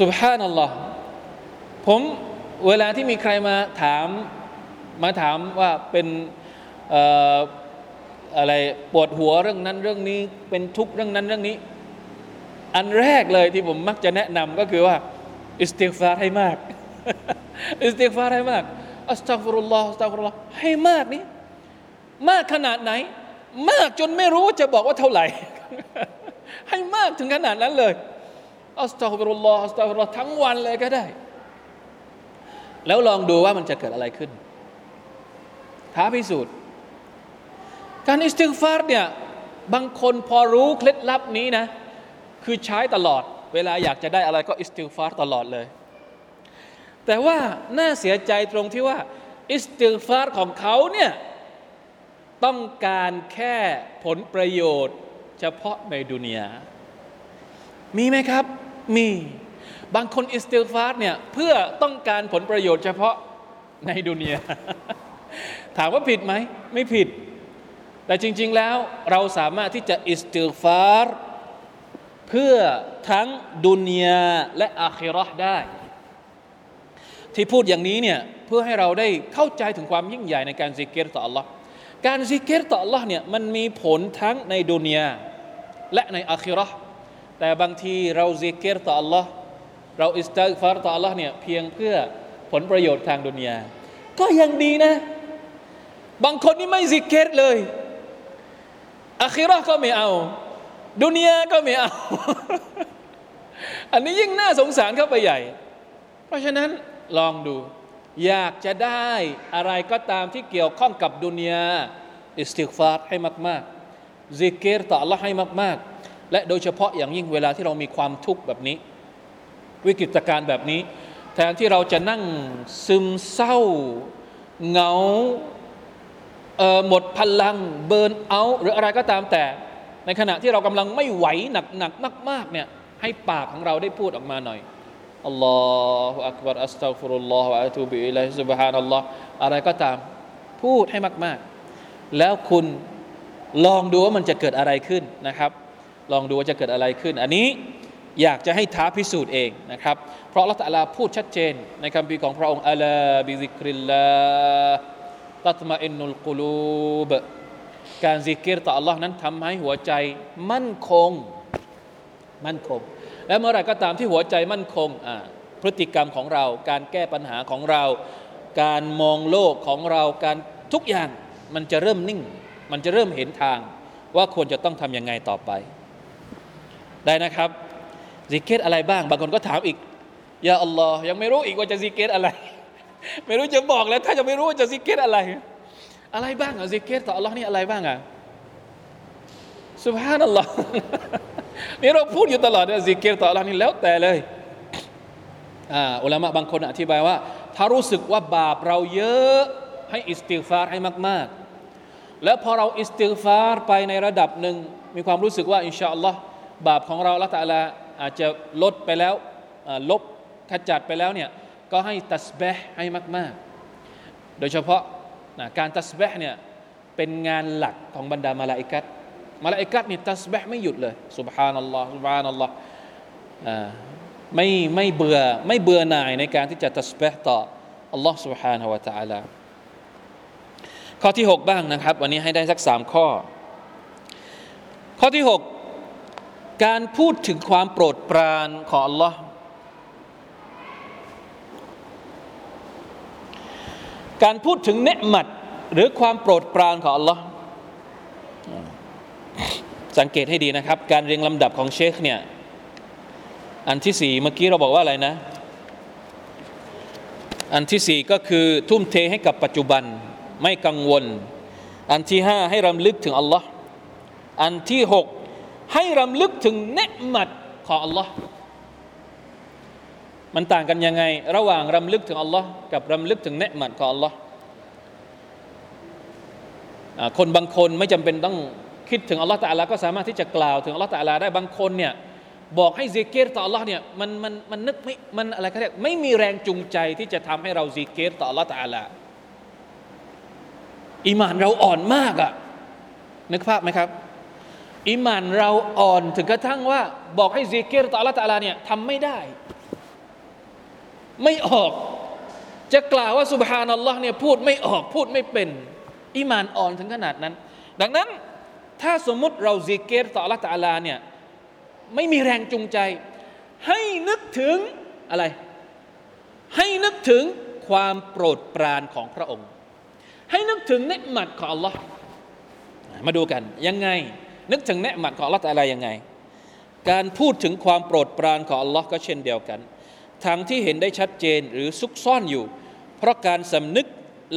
A: สุบฮานัลลอฮ์ผมเวลาที่มีใครมาถามมาถามว่าเป็นอะไรปวดหัวเรื่องนั้นเรื่องนี้เป็นทุกข์เรื่องนั้นเรื่องนี้ อันแรกเลยที่ผมมักจะแนะนำก็คือว่า อิสติฆฟารให้มาก อิสติฆฟารให้มาก أستغفر الله أستغفر الله ให้มากนี้มากขนาดไหน มากจนไม่รู้ว่าจะบอกว่าเท่าไหร่ ให้มากถึงขนาดนั้นเลย أستغفر الله أستغفر الله ทั้งวันเลยก็ได้ แล้วลองดูว่ามันจะเกิดอะไรขึ้น ท้าพิสูจน์ การอิสติฆฟารเนี่ยบางคนพอรู้เคล็ดลับนี้นะ คือใช้ตลอด เวลาอยากจะได้อะไรก็อิสติฆฟารตลอดเลย แต่ว่าน่าเสียใจตรงที่ว่า อิสติฆฟารของเขาเนี่ยต้องการแค่ผลประโยชน์เฉพาะในดุนยามีไหมครับ มี บางคนอิสติฆฟารเนี่ยเพื่อต้องการผลประโยชน์เฉพาะในดุนยาถามว่าผิดไหม ไม่ผิด แต่จริง ๆ แล้วเราสามารถที่จะอิสติฆฟาร เพื่อทั้งดุนยาและอาคิเราะห์ได้ ที่พูดอย่างนี้เนี่ยเพื่อให้เราได้เข้าใจถึงความยิ่งใหญ่ในการซิกเกตต่อ Allah การซิกเกตต่อ Allah เนี่ยมันมีผลทั้งในดุนยาและในอาคิเราะห์แต่บางทีเราซิกเกตต่อ Allah เราอิสตัฟาร์ต่อ Allah เนี่ยเพียงเพื่อผลประโยชน์ทางดุนยาก็ยังดีนะ บางคนนี่ไม่ซิเกรเลยอาคิเราะห์ก็ไม่เอา ดุนยาก็ไม่เอา อันนี้ยิ่งน่าสงสารเข้าไปใหญ่ เพราะฉะนั้นลองดู อยากจะได้อะไรก็ตามที่เกี่ยวข้องกับดุนยาอิสติฆฟารให้มากๆซิกเกตต่อ Allah ให้มาก ๆ และโดยเฉพาะอย่างยิ่งเวลาที่เรามีความทุกข์แบบนี้ วิกฤตการณ์แบบนี้ แทนที่เราจะนั่งซึมเศร้าเหงาหมดพลังเบิร์นเอาหรืออะไรก็ตามแต่ ในขณะที่เรากำลังไม่ไหวหนักหนักมากๆเนี่ยให้ปากของเราได้พูดออกมาหน่อยอัลลอฮฺอักบารอัสตัฟุรุลลอฮฺอะตูบิอิลัยซุบฮานัลลอฮฺอะไรก็ตามพูดให้มาก ๆ แล้วคุณลองดูว่ามันจะเกิดอะไรขึ้นนะครับ ลองดูว่าจะเกิดอะไรขึ้น อันนี้อยากจะให้ท้าพิสูจน์เองนะครับ เพราะอัลลอฮ์ตะอาลาพูดชัดเจนในคัมภีร์ของพระองค์ألا بذكر الله تطمئن القلوب การซิกเกตต่อ Allah นั้นทำให้หัวใจมั่นคง มั่นคง และเมื่อไรก็ตามที่หัวใจมั่นคงพฤติกรรมของเรา การแก้ปัญหาของเรา การมองโลกของเราการทุกอย่างมันจะเริ่มนิ่ง มันจะเริ่มเห็นทางว่าควรจะต้องทำยังไงต่อไป ได้นะครับซิเกรอะไรบ้าง บางคนก็ถามอีกيا الله ยังไม่รู้อีกว่าจะซิเกรอะไร ไม่รู้จะบอกแล้ว ถ้าจะไม่รู้ว่าจะซิเกรอะไร อะไรบ้างอะซิเกรต่ออัลลอฮ์นี่อะไรบ้างอะسبحان اللهนี่เราพูดอยู่ตลอดนะซิเกรต่ออัลลอฮ์นี่แล้วแต่เลยอ่าอุละมาอ์บางคนอธิบายว่า ถ้ารู้สึกว่าบาปเราเยอะให้อิสติฆฟารให้มาก ๆ แล้วพอเราอิสติฆฟารไปในระดับหนึ่งมีความรู้สึกว่าإن شاء الله บาปของเราอัลลอฮ์ตะอาลาอาจจะลดไปแล้วลบขจัดไปแล้วเนี่ยก็ให้ตัสบีห์ให้มาก ๆ โดยเฉพาะ นะการตัสเบห์เนี่ยเป็นงานหลักของบรรดามาลาอิกัตมาลาอิกัตนี่ตัสเบห์ไม่หยุดเลยสุบฮานัลลอฮ์สุบฮานัลลอฮ์ไม่ไม่เบื่อไม่เบื่อหน่ายในการที่จะตัสเบห์ต่ออัลลอฮ์ سبحانه และ تعالى ข้อที่ 6 บ้างนะครับ วันนี้ให้ได้สักสามข้อ ข้อที่ 6 การพูดถึงความโปรดปรานของอัลลอฮ์ การพูดถึงเนืมัดหรือความโปรดปรานของอัลลอฮ์สังเกตให้ดีนะครับ การเรียงลำดับของเชคเนี่ยอันที่สี่เมื่อกี้เราบอกว่าอะไรนะ อันที่สี่ก็คือทุ่มเทให้กับปัจจุบันไม่กังวล อันที่ห้าให้รำลึกถึงอัลลอฮ์อันที่หกให้รำลึกถึงเนืมัดของอัลลอฮ์ มันต่างกันยังไง ระหว่างรำลึกถึงอัลลอฮ์กับรำลึกถึงเนียะอ์มัตของอัลลอฮ์คนบางคนไม่จำเป็นต้องคิดถึงอัลลอฮ์ตะอาลาก็สามารถที่จะกล่าวถึงอัลลอฮ์ตะอาลาได้บางคนเนี่ยบอกให้ซิเกรต่ออัลลอฮ์เนี่ยมันมันมันนึกไม่มันอะไรก็เรียกไม่มีแรงจูงใจที่จะทำให้เราซิเกรต่ออัลลอฮ์ตะอาลาอีมานเราอ่อนมากอะนึกภาพไหมครับอีมานเราอ่อนถึงกระทั่งว่า บอกให้ซิเกรต่ออัลลอฮ์ตะอาลาเนี่ยทำไม่ได้ ไม่ออก จะกล่าวว่าسبحان الله เนี่ยพูดไม่ออกพูดไม่เป็นอีมานอ่อนถึงขนาดนั้น ดังนั้นถ้าสมมุติเราซิเกรต่ออัลลอฮ์ตะอาลาเนี่ยไม่มีแรงจูงใจ ให้นึกถึงอะไร ให้นึกถึงความโปรดปรานของพระองค์ ให้นึกถึงเนียะอ์มัตของอัลลอฮ์มาดูกันยังไง นึกถึงเนืหมัดของอัลลอฮ์ตะลายังไง การพูดถึงความโปรดปรานของอัลลอฮ์ก็เช่นเดียวกัน ทางที่เห็นได้ชัดเจนหรือซุกซ่อนอยู่ เพราะการสำนึก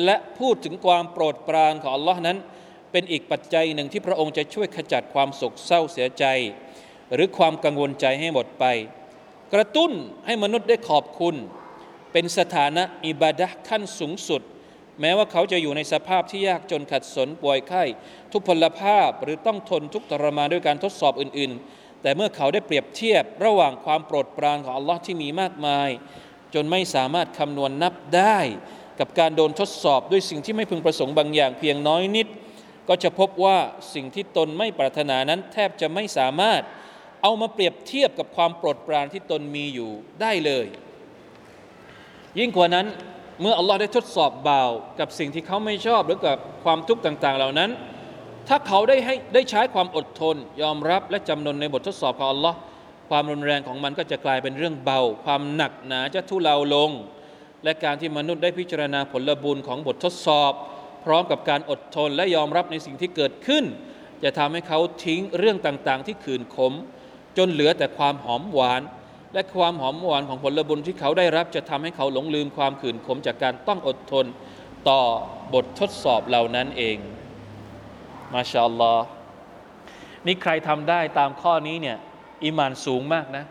A: และพูดถึงความโปรดปรานของอัลลอฮ์นั้น เป็นอีกปัจจัยหนึ่งที่พระองค์จะช่วยขจัดความโศกเศร้าเสียใจ หรือความกังวลใจให้หมดไป กระตุ้นให้มนุษย์ได้ขอบคุณ เป็นสถานะอิบาดะขั้นสูงสุด แม้ว่าเขาจะอยู่ในสภาพที่ยากจนขัดสนป่วยไข้ ทุกพลภาพหรือต้องทนทุกทรมานด้วยการทดสอบอื่นๆ แต่เมื่อเขาได้เปรียบเทียบระหว่างความโปรดปรานของอัลลอฮ์ที่มีมากมาย จนไม่สามารถคำนวณนนับได้ กับการโดนทดสอบด้วยสิ่งที่ไม่พึงประสงค์บางอย่างเพียงน้อยนิด ก็จะพบว่าสิ่งที่ตนไม่ปรารถนานั้น แทบจะไม่สามารถเอามาเปรียบเทียบกับความโปรดปรานที่ตนมีอยู่ได้เลย ยิ่งกว่านั้นเมื่ออัลลอฮ์ได้ทดสอบบ่าว กับสิ่งที่เขาไม่ชอบหรือกับความทุกข์ต่าง ๆ เหล่านั้น ถ้าเขาได้ให้ได้ใช้ความอดทน ยอมรับและจำนนในบททดสอบของอัลลอฮ์ความรุนแรงของมันก็จะกลายเป็นเรื่องเบา ความหนักหนาจะทุเลาลง และการที่มนุษย์ได้พิจารณาผลบุญของบททดสอบ พร้อมกับการอดทนและยอมรับในสิ่งที่เกิดขึ้น จะทำให้เขาทิ้งเรื่องต่างๆ ที่ขืนขม จนเหลือแต่ความหอมหวาน และความหอมหวานของผลบุญที่เขาได้รับ จะทำให้เขาหลงลืมความขืนขมจากการต้องอดทน ต่อบททดสอบเหล่านั้นเอง มาชาอัลลอฮ์นี่ใครทำได้ตามข้อนี้เนี่ยอิมานสูงมากนะ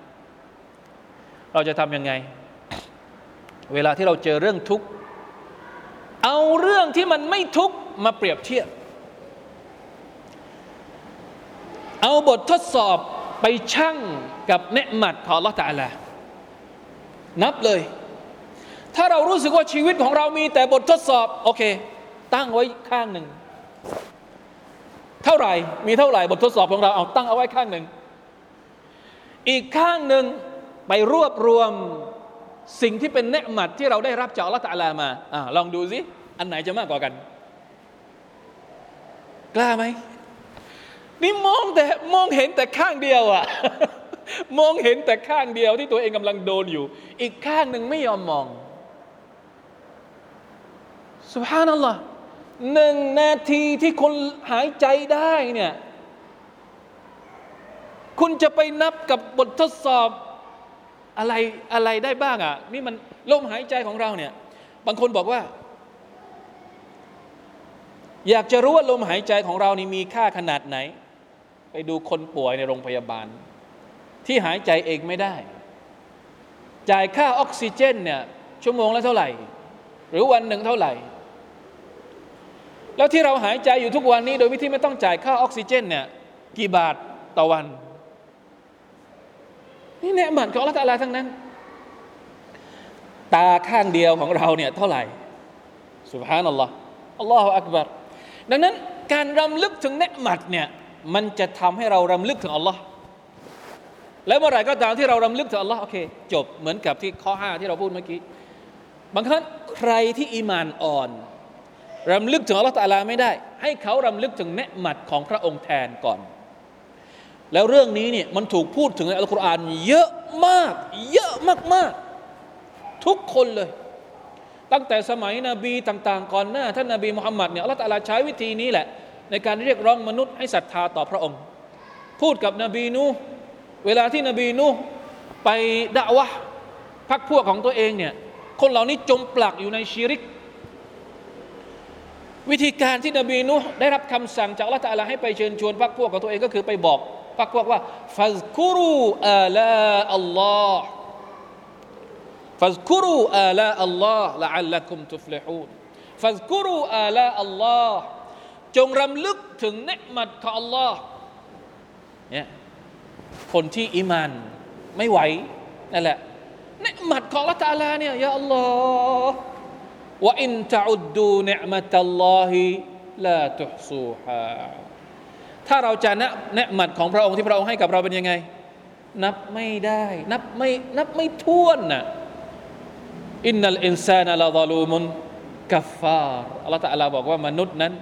A: เราจะทำยังไง เวลาที่เราเจอเรื่องทุกข์เอาเรื่องที่มันไม่ทุกข์มาเปรียบเทียบ เอาบททดสอบไปชั่งกับเนืหมัดของลอตาลานับเลย ถ้าเรารู้สึกว่าชีวิตของเรามีแต่บททดสอบ โอเค ตั้งไว้ข้างหนึ่ง เท่าไหร่ มีเท่าไหร่บททดสอบของเราเอาตั้งเอาไว้ข้างหนึ่ง อีกข้างหนึ่งไปรวบรวมสิ่งที่เป็นเนืหมัดที่เราได้รับจากอัลลอฮฺตะลามาอลองดูสิอันไหนจะมากกว่ากัน กล้าไหมนี่มองแต่มองเห็นแต่ข้างเดียวอะมองเห็นแต่ข้างเดียวที่ตัวเองกำลังโดนอยู่ อีกข้างหนึ่งไม่ยอมมองสุภานัลลอฮ์ หนึ่งนาทีที่คนหายใจได้เนี่ย คุณจะไปนับกับบททดสอบอะไรอะไรได้บ้างอะ นี่มันลมหายใจของเราเนี่ย บางคนบอกว่า อยากจะรู้ว่าลมหายใจของเรานี่มีค่าขนาดไหน ไปดูคนป่วยในโรงพยาบาล ที่หายใจเองไม่ได้ จ่ายค่าออกซิเจนเนี่ยชั่วโมงละเท่าไหร่ หรือวันหนึ่งเท่าไหร่ แล้วที่เราหายใจอยู่ทุกวันนี้ โดยวิธีไม่ต้องจ่ายค่าออกซิเจนเนี่ยกี่บาทต่อวัน นี่เนี่ยหมันของอัลลอฮฺทั้งนั้น ตาข้างเดียวของเราเนี่ยเท่าไหร่สุบฮานัลลอฮ์อัลลอฮฺอักบารดังนั้นการรำลึกถึงเนืหมัดเนี่ยมันจะทำให้เรารำลึกถึงอัลลอฮ์แล้วเมื่อไหร่ก็ตามที่เรารำลึกถึงอัลลอฮ์โอเค จบเหมือนกับที่ข้อห้าที่เราพูดเมื่อกี้ บางครั้งใครที่อีมานอ่อน รำลึกถึงอัลลอฮ์ตาลาไม่ได้ ให้เขารำลึกถึงเนืหมัดของพระองค์แทนก่อน แล้วเรื่องนี้เนี่ยมันถูกพูดถึงในอัลกุรอานเยอะมาก เยอะมากๆ ทุกคนเลย ตั้งแต่สมัยนบีต่าง ๆ ก่อนหน้า ท่านนบีมุฮัมมัดเนี่ยอัลลอฮ์ตาลาใช้วิธีนี้แหละ ในการเรียกร้องมนุษย์ให้ศรัทธาต่อพระองค์ พูดกับนบีนูเวลาที่นบีนูไปด่าวะพักพวกของตัวเองเนี่ยคนเหล่านี้จมปลักอยู่ในชีริก วิธีการที่นบีนูได้รับคำสั่งจากอัลลอฮฺตาลาให้ไปเชิญชวนพักพวกของตัวเองก็คือไปบอกพักพวกว่าฟัซกุรูอาลาอัลลอฮ์ฟัซกุรูอาลาอัลลอฮ์ละอัลลักุมตุฟลิฮูนฟัซกุรูอาลาอัลลอฮ์จงรำลึกถึงเนืมัดของอัลลอฮ์เนี่ยคนที่อิมานไม่ไหวนั่นแหละเนืมัดของละตาลาเนี่ยยาอัลลอฮ์ ว่าอินตะอุดดูเนืมัตัลลอฮิลาตุฮซูฮาถ้าเราจะนับเนืมัดของพระองค์ที่พระองค์ให้กับเราเป็นยังไง นับไม่ได้ นับไม่นับไม่ถ้วนนะอินนัลอินซานะลาซาลูมุนกัฟฟาร์อัลลอฮฺตะลาบอกว่ามนุษย์นั้น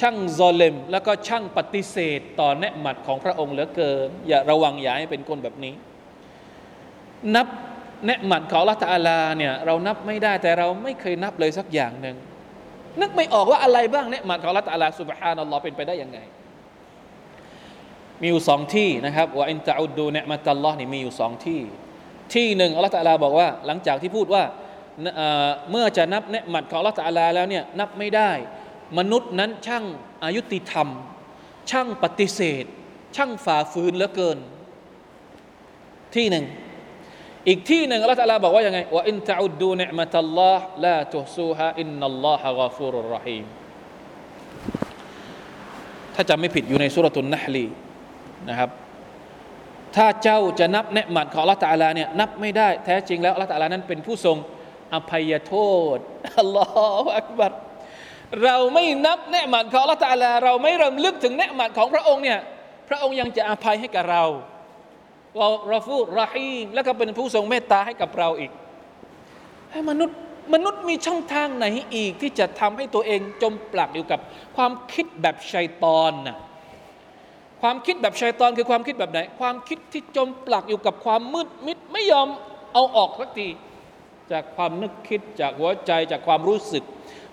A: ช่างซอลิมแล้วก็ช่างปฏิเสธต่อเนียะอ์มัตของพระองค์เหลือเกิน อย่าระวังอย่าให้เป็นคนแบบนี้ นับ เนืหมัดของละตาลาเนี่ยเรานับไม่ได้แต่เราไม่เคยนับเลยสักอย่างหนึ่งนึกไม่ออกว่าอะไรบ้างเนืหมัดของละตาลาสุบฮานัลลอฮ์เป็นไปได้ยังไง มีอยู่สองที่นะครับว่าอินตะอุดดูเนืหมัตัลลอฮ์นี่มีอยู่สองที่ ที่หนึ่งอัลลอฮฺตะลาบอกว่า หลังจากที่พูดว่าเมื่อจะนับเนืหมัดของลลอฮฺตะลาแล้วเนี่ยนับไม่ได้ มนุษย์นั้นช่างอายุติธรรม ช่างปฏิเสธ ช่างฝ่าฝืนเหลือเกิน ที่หนึ่ง อีกที่หนึ่งอัลลอฮฺตะลาบอกว่ายังไงว่าอินตะอุดดูเนมัตัลลอฮ์ลาตุซูฮะอินนัลลอฮะกาฟูรุรรหีมถ้าจำไม่ผิดอยู่ในสุรตุนนะฮลีนะครับ ถ้าเจ้าจะนับเนืมัดของอัลลอฮฺตะลาเนี่ยนับไม่ได้แท้จริงแล้วอัลลอฮฺตะลานั้นเป็นผู้ทรงอภัยโทษอัลลอฮฺอักบัรเราไม่นับเนืหมัดของละตาลาเราไม่รำลึกถึงเนืหมัดของพระองค์เนี่ยพระองค์ยังจะอภัยให้กับเรา เราเราฟูรอฮีมแล้วก็เป็นผู้ทรงเมตตาให้กับเราอีกให้มนุษย์มนุษย์มีช่องทางไหนอีกที่จะทำให้ตัวเองจมปลักอยู่กับความคิดแบบชัยตอนน่ะความคิดแบบชัยตอนคือความคิดแบบไหน ความคิดที่จมปลักอยู่กับความมืดมิดไม่ยอมเอาออกสักทีจากความนึกคิดจากหัวใจจากความรู้สึก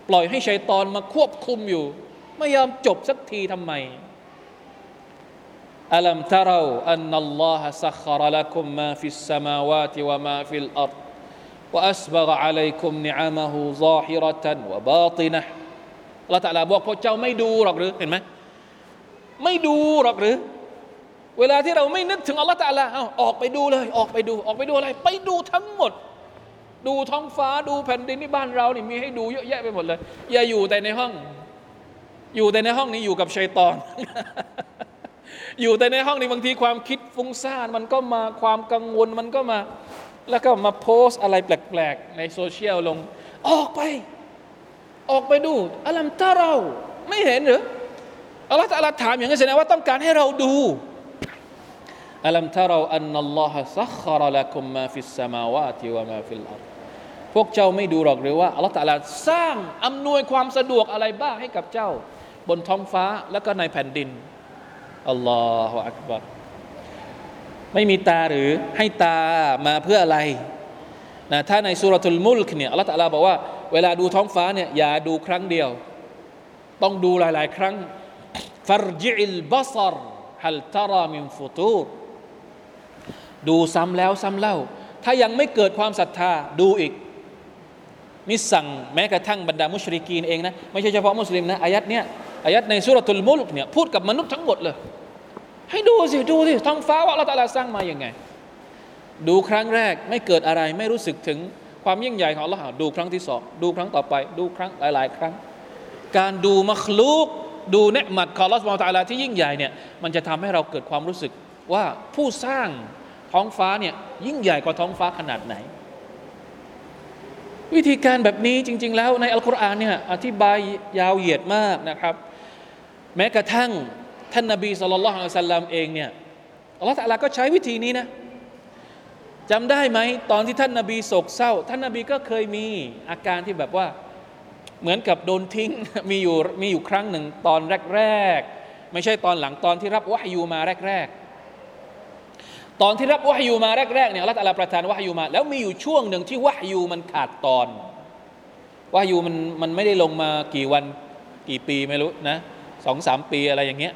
A: ปล่อยให้ชัยตอนมาควบคุมอยู่ ไม่ยอมจบสักทีทำไม อัลัมทาราอันนัลลอฮะสัครลักุมมาฟิสสมาวาติวะมาฟิลอัร وأسبغ عليكم نعمه ظاهرة وباطنة อัลลอฮฺตะลาบอกพวกเจ้าไม่ดูหรอกหรือเห็นไหมไม่ดูหรอกหรือ เวลาที่เราไม่นึกถึงอัลลอฮฺตะลาเอาออกไปดูเลย ออกไปดู ออกไปดูอะไร ไปดูทั้งหมดดูท้องฟ้าดูแผ่นดินที่บ้านเรานี่มีให้ดูเยอะแยะไปหมดเลย อย่าอยู่แต่ในห้อง อยู่แต่ในห้องนี้อยู่กับชัยตอน อยู่แต่ในห้องนี้บางทีความคิดฟุ้งซ่านมันก็มาความกังวลมันก็มา แล้วก็มาโพสอะไรแปลกๆ ในโซเชียลลง ออกไป ออกไปดูอัลลัมตาเราไม่เห็นหรืออัลลอฮฺตะลาถามอย่างนี้แสดงว่าต้องการให้เราดูألم تروا أن الله سخر لكم ما في السماوات وما في الأرض พวกเจ้าไม่ดูหรอกหรือว่าอัลลอฮฺตะอาลาสร้างอำนวยความสะดวกอะไรบ้างให้กับเจ้า บนท้องฟ้าแล้วก็ในแผ่นดิน الله أكبر ไม่มีตาหรือให้ตามาเพื่ออะไรนะถ้าในسورة الملك เนี่ยอัลลอฮฺตะอาลาบอกว่าเวลาดูท้องฟ้าเนี่ยอย่าดูครั้งเดียว ต้องดูหลาย ๆ ครั้งฟารจิลบัซรฮัลตารามินฟุตูรดูซ้ำแล้วซ้ำเล่า ถ้ายังไม่เกิดความศรัทธาดูอีกนี่สั่งแม้กระทั่งบรรดามุชริกีนเองนะ ไม่ใช่เฉพาะมุสลิมนะอายัดเนี้ย อายัดในสุรตุลมุลกเนี่ยพูดกับมนุษย์ทั้งหมดเลย ให้ดูสิดูสิท้องฟ้าว่าเราตะลาสร้างมาอย่างไง ดูครั้งแรกไม่เกิดอะไรไม่รู้สึกถึงความยิ่งใหญ่ของอัลลอฮ์ดูครั้งที่สองดูครั้งต่อไปดูครั้งหลาย ๆ ครั้ง การดูมัคลูก ดูเนืหมัดของอัลลอฮ์สุบตาลาที่ยิ่งใหญ่เนี่ยมันจะทำให้เราเกิดความรู้สึกว่าผู้สร้างท้องฟ้าเนี่ยยิ่งใหญ่กว่าท้องฟ้าขนาดไหน วิธีการแบบนี้จริง ๆ แล้วในอัลกุรอานเนี่ยอธิบายยาวเหยียดมากนะครับ แม้กระทั่งท่านนบีสุลต่านละสัลลัมเองเนี่ยอัลลอฮฺตะลาก็ใช้วิธีนี้นะจำได้ไหมตอนที่ท่านนาบีโศกเศร้า ท่านนาบีก็เคยมีอาการที่แบบว่าเหมือนกับโดนทิ้งมีอยู่มีอยู่ครั้งหนึ่งตอนแรก ๆ ไม่ใช่ตอนหลังตอนที่รับวะฮยูมาแรก ๆ ตอนที่รับวะฮยูมาแรกๆเนี่ยอัลลอฮฺประทานวะฮยูมาแล้วมีอยู่ช่วงหนึ่งที่วะฮยูมันขาดตอนวะฮยูมันมันไม่ได้ลงมากี่วันกี่ปีไม่รู้นะ สองสามปีอะไรอย่างเงี้ย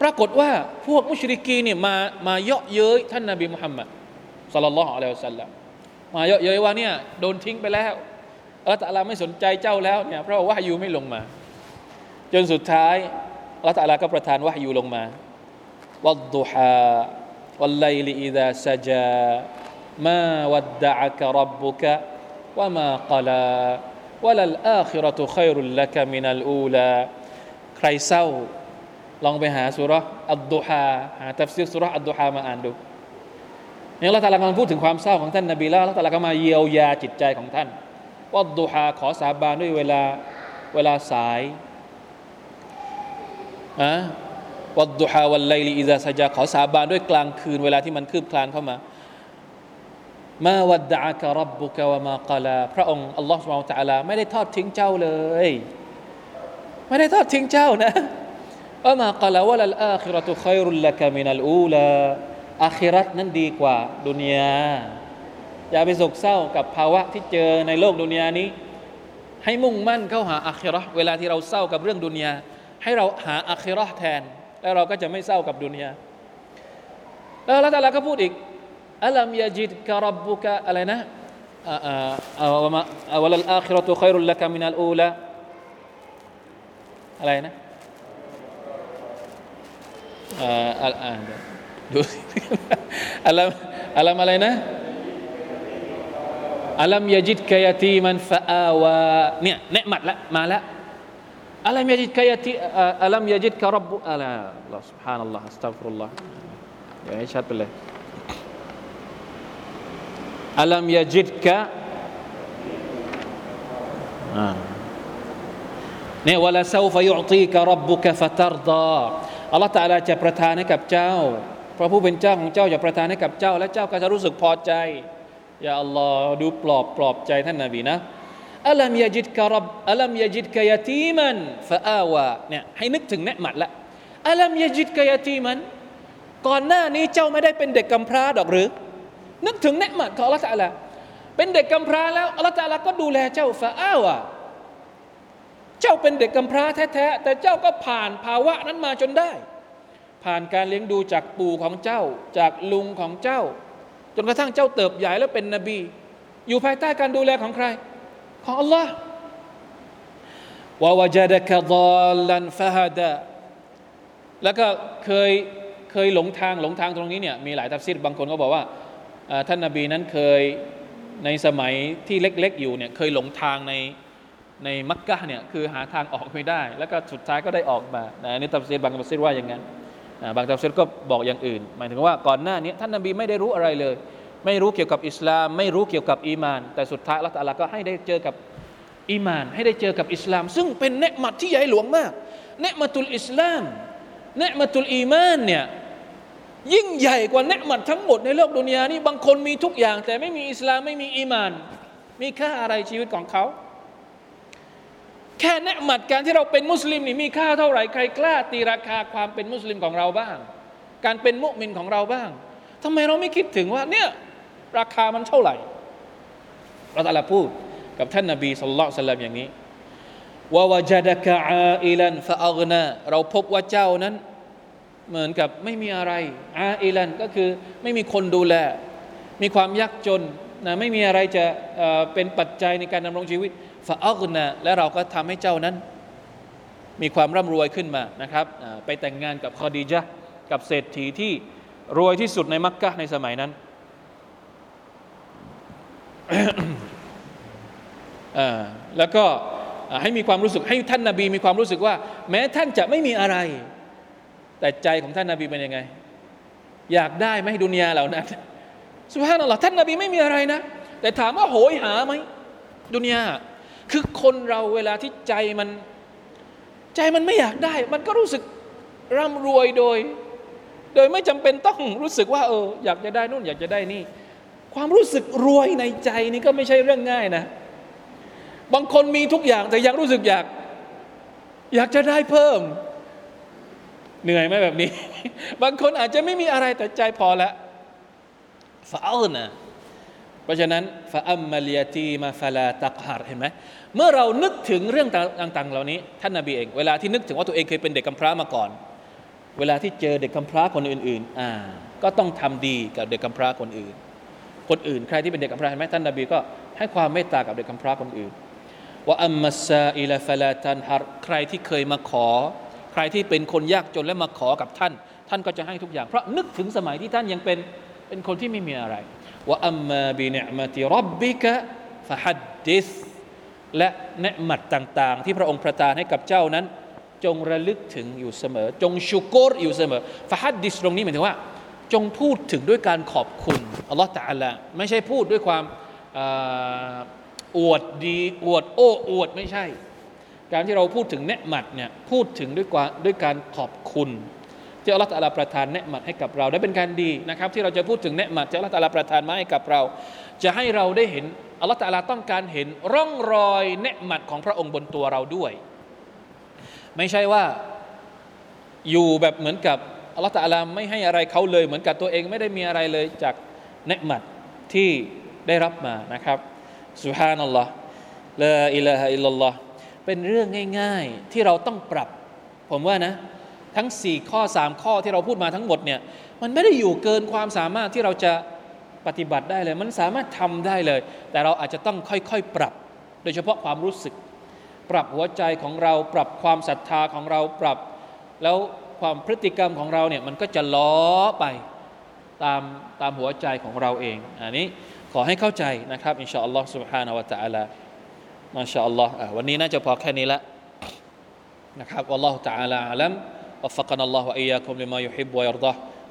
A: ปรากฏว่าพวกมุชริกีเนี่ยมามาเยาะเย้ยท่านนาบีมุฮัมมัดสัลลัลลอฮุอะลัยฮิวสัลลัมมาเยอะเย้ยว่าเนี่ยโดนทิ้งไปแล้วออแต่ละไม่สนใจเจ้าแล้วเนี่ยเพราะว่ายูไม่ลงมา จนสุดท้ายอัลตัลอฮฺก็ประทานวะฮยูลงมาวัดดุฮาวัลไลลิอิดาซาจามาวัดดะอักรับบุกะวะมากลาวะลัลอาคิรตุขัยรุลละกะมินัลอูลา ใครเศร้า ลองไปหาสุรอัดดุฮาหาตัฟซีรสุรอัดดุฮามาอ่านดูเนี่เราตะลากำลังพูดถึงความเศร้าของท่านนบีแล้วเราตะลาก็มาเยียวยาจิตใจของท่านว่าดูฮาขอสาบานด้วยเวลาเวลาสายอะวัดดุฮาวันไลลีอิซาซาจาขอสาบานด้วยกลางคืนเวลาที่มันคืบคลานเข้ามามาวัดดะกะรับบุกะวะมากลาพระองค์อัลลอฮฺสุบฮานตะลาไม่ได้ทอดทิ้งเจ้าเลย ไม่ได้ทอดทิ้งเจ้านะวะมากลาวะลัลอาคิรตุขัยรุลละกะมินัลอูลาอาคิรัตนั้นดีกว่าดุนยาอย่าไปโศกเศร้ากับภาวะที่เจอในโลกดุนยานี้ ให้มุ่งมั่นเข้าหาอาคิรอเวลาที่เราเศร้ากับเรื่องดุนยาให้เราหาอาคิรอแทน แล้วเราก็จะไม่เศร้ากับดุนยาแล้วละแต่ละก็พูดอีกอัลัมยาจิดกะรับบุกะอะไรนะวะลัลอาคิรตุขัยรุลละกะมินัลอูลา อะไรนะอ่าดูอัลัมอัลัมอะไรนะอัลัมยจิดกายตีมันฟาอาวาเนี่ยเนืมัดละมาละอัลัมยจิดกายตีอัลัมยจิดกรับบุอัลลอฮ์ سبحان อัลลอฮ์อัสตัฟรุลลอฮ์เดี๋ยวให้ชัดไปเลยอัลัมยจิดกะ เนี่ยวลาเซาฟยุตีกรับบุกฟะตารดาอัลลอฮ์ตาลาจะประทานให้กับเจ้า พระผู้เป็นเจ้าของเจ้าจะประทานให้กับเจ้า และเจ้าก็จะรู้สึกพอใจอย่าอัลลอฮ์ดูปลอบปลอบใจท่านนาบีนะอัลัมยาจิดกะรับอัลัมยาจิดกะยาตีมันฟาอาวะเนี่ยให้นึกถึงเนืหมัดละอัลัมยาจิดกะยาตีมัน ก่อนหน้านี้เจ้าไม่ได้เป็นเด็กกำพร้าดอกหรือ นึกถึงเนืหมัดของอัลลอฮฺละเป็นเด็กกำพร้าแล้วอัลลอฮฺละก็ดูแลเจ้าฟาอาวะ เจ้าเป็นเด็กกำพร้าแท้ๆแต่เจ้าก็ผ่านภาวะนั้นมาจนได้ ผ่านการเลี้ยงดูจากปู่ของเจ้า จากลุงของเจ้า จนกระทั่งเจ้าเติบใหญ่แล้วเป็นนบี อยู่ภายใต้การดูแลของใคร ของอัลลอฮ์วาวจดะกะดضالا فهدى แล้วก็เคยเคยหลงทางหลงทางตรงนี้เนี่ยมีหลายตัฟซีรบางคนก็บอกว่าท่านนบีนั้นเคยในสมัยที่เล็ก ๆ อยู่เนี่ยเคยหลงทางใน ในมักกะเนี่ยคือหาทางออกไม่ได้ แล้วก็สุดท้ายก็ได้ออกมาในตัฟซีรบางตัฟซีรว่าอย่างนั้นบางตัฟซีรก็บอกอย่างอื่น หมายถึงว่าก่อนหน้านี้ท่านนบีไม่ได้รู้อะไรเลย ไม่รู้เกี่ยวกับอิสลาม ไม่รู้เกี่ยวกับอีมาน แต่สุดท้ายอัลลอฮ์ตะอาลาก็ให้ได้เจอกับอีมาน ให้ได้เจอกับอิสลาม ซึ่งเป็นเนืมัดที่ใหญ่หลวงมากเนืมัตุลอิสลามเนืมัตุลอีมานเนี่ยยิ่งใหญ่กว่าเนืมัดทั้งหมดในโลกดุนยานี้บางคนมีทุกอย่าง แต่ไม่มีอิสลามไม่มีอีมาน มีค่าอะไรชีวิตของเขา แค่เนหมัดการที่เราเป็นมุสลิมนี่มีค่าเท่าไหร่ใครกล้า ตีราคาความเป็นมุสลิมของเราบ้าง การเป็นมุมินของเราบ้างทำไมเราไม่คิดถึงว่าเนี่ยราคามันเท่าไหร่เราตะลาพูดกับท่านนาบีสุลต่านอย่างนี้ว่าวจดกะอาอิลันฟะอักนาเราพบว่าเจ้านั้น เหมือนกับไม่มีอะไรอาอิลันก็คือไม่มีคนดูแล มีความยากจนนะไม่มีอะไรจะเเป็นปัจจัยในการดำรงชีวิต ฟาอักนะและเราก็ทำให้เจ้านั้น มีความร่ำรวยขึ้นมานะครับไปแต่งงานกับคอดีจากับเศรษฐีที่รวยที่สุดในมักกะในสมัยนั้นแล้วก็ให้มีความรู้สึกให้ท่านนาบีมีความรู้สึกว่า แม้ท่านจะไม่มีอะไร แต่ใจของท่านนาบีเป็นยังไง อยากได้ไหมดุนยาเหล่านั้นสุภาพนั่นหรอท่านนาบีไม่มีอะไรนะ แต่ถามว่าโหยหาไหมดุนยา คือคนเราเวลาที่ใจมันใจมันไม่อยากได้ มันก็รู้สึกร่ำรวยโดย โดยไม่จำเป็นต้องรู้สึกว่า เออ อยากจะได้นู่นอยากจะได้นี่ ความรู้สึกรวยในใจนี่ก็ไม่ใช่เรื่องง่ายนะ บางคนมีทุกอย่างแต่ยังรู้สึกอยาก อยากจะได้เพิ่ม เหนื่อยไหมแบบนี้ บางคนอาจจะไม่มีอะไรแต่ใจพอแล้วฟาอัลนะเพราะฉะนั้นฟาอัมมาลียตีมาฟาลาตักฮาร์เห็นไหม เมื่อเรานึกถึงเรื่องต่างๆ เหล่านี้ ท่านนาบีเอง เวลาที่นึกถึงว่าตัวเองเคยเป็นเด็กกำพร้ามาก่อน เวลาที่เจอเด็กกำพร้าคนอื่นๆอ่าก็ต้องทำดีกับเด็กกำพร้าคนอื่น คนอื่นใครที่เป็นเด็กกำพร้าเห็นไหมท่านนาบีก็ให้ความเมตตากับเด็กกำพร้าคนอื่นว่าอัมมัสซาอิลาฟลาตันฮารใครที่เคยมาขอ ใครที่เป็นคนยากจนและมาขอกับท่าน ท่านก็จะให้ทุกอย่าง เพราะนึกถึงสมัยที่ท่านยังเป็นเป็นคนที่ไม่มีอะไรว่าอัมมาบิเนมติรับบิกะฟะฮัดดิส และเนืมัดต่างๆ ที่พระองค์ประทานให้กับเจ้านั้น จงระลึกถึงอยู่เสมอ จงชุโกรอยู่เสมอفحدث ตรงนี้หมายถึงว่า จงพูดถึงด้วยการขอบคุณอัลลอฮฺตะอาลาไม่ใช่พูดด้วยความอวดดีอวดโอ้อวดไม่ใช่ การที่เราพูดถึงเนียะอ์มัตเนี่ยพูดถึงด้วยความด้วยการขอบคุณที่อัลลอฮฺตะลาประทานเนืมัดให้กับเราได้เป็นการดีนะครับ ที่เราจะพูดถึงเนืมัดที่อัลลอฮฺตะลาประทานมาให้กับเรา จะให้เราได้เห็น อัลลอฮฺตะลาต้องการเห็นร่องรอยเนืมัดของพระองค์บนตัวเราด้วย ไม่ใช่ว่าอยู่แบบเหมือนกับอัลลอฮฺตะลาไม่ให้อะไรเขาเลย เหมือนกับตัวเองไม่ได้มีอะไรเลยจากเนืมัดที่ได้รับมานะครับสุฮานัลลอฮ์ลาอิลาฮะอิลลัลลอฮ์เป็นเรื่องง่าย ๆที่เราต้องปรับ ผมว่านะ ทั้ง 4 ข้อ 3 ข้อที่เราพูดมาทั้งหมดเนี่ยมันไม่ได้อยู่เกินความสามารถที่เราจะ ปฏิบัติได้เลย มันสามารถทำได้เลย แต่เราอาจจะต้องค่อยๆ ปรับ โดยเฉพาะความรู้สึก ปรับหัวใจของเราปรับความศรัทธาของเราปรับ แล้วความพฤติกรรมของเราเนี่ยมันก็จะล้อไปตามตามหัวใจของเราเองอันนี้ขอให้เข้าใจนะครับอินชาอัลลอฮ์ سبحانه และ تعالى มาชาอัลลอฮ์วันนี้น่าจะพอแค่นี้ละนะครับอัลลอฮ์ تعالى อัลัม وفقنا الله وإياكم لما يحب ويرضاه